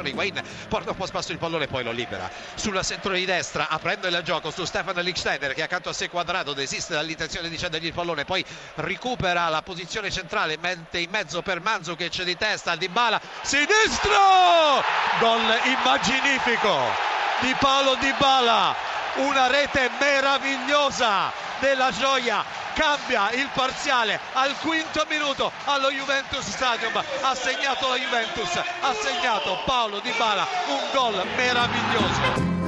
Higuain porta un po' spasso il pallone poi lo libera. Sulla centro di destra aprendo il gioco su Stefan Lichsteiner che accanto a sé quadrato desiste dall'intenzione di cedergli il pallone poi recupera la posizione centrale mente in mezzo per Mandzukic di testa Di Bala sinistro! Gol immaginifico di Paolo Di Bala una rete meravigliosa della gioia cambia il parziale al quinto minuto allo Juventus Stadium. Ha segnato la Juventus ha segnato Paolo Di Bala un gol meraviglioso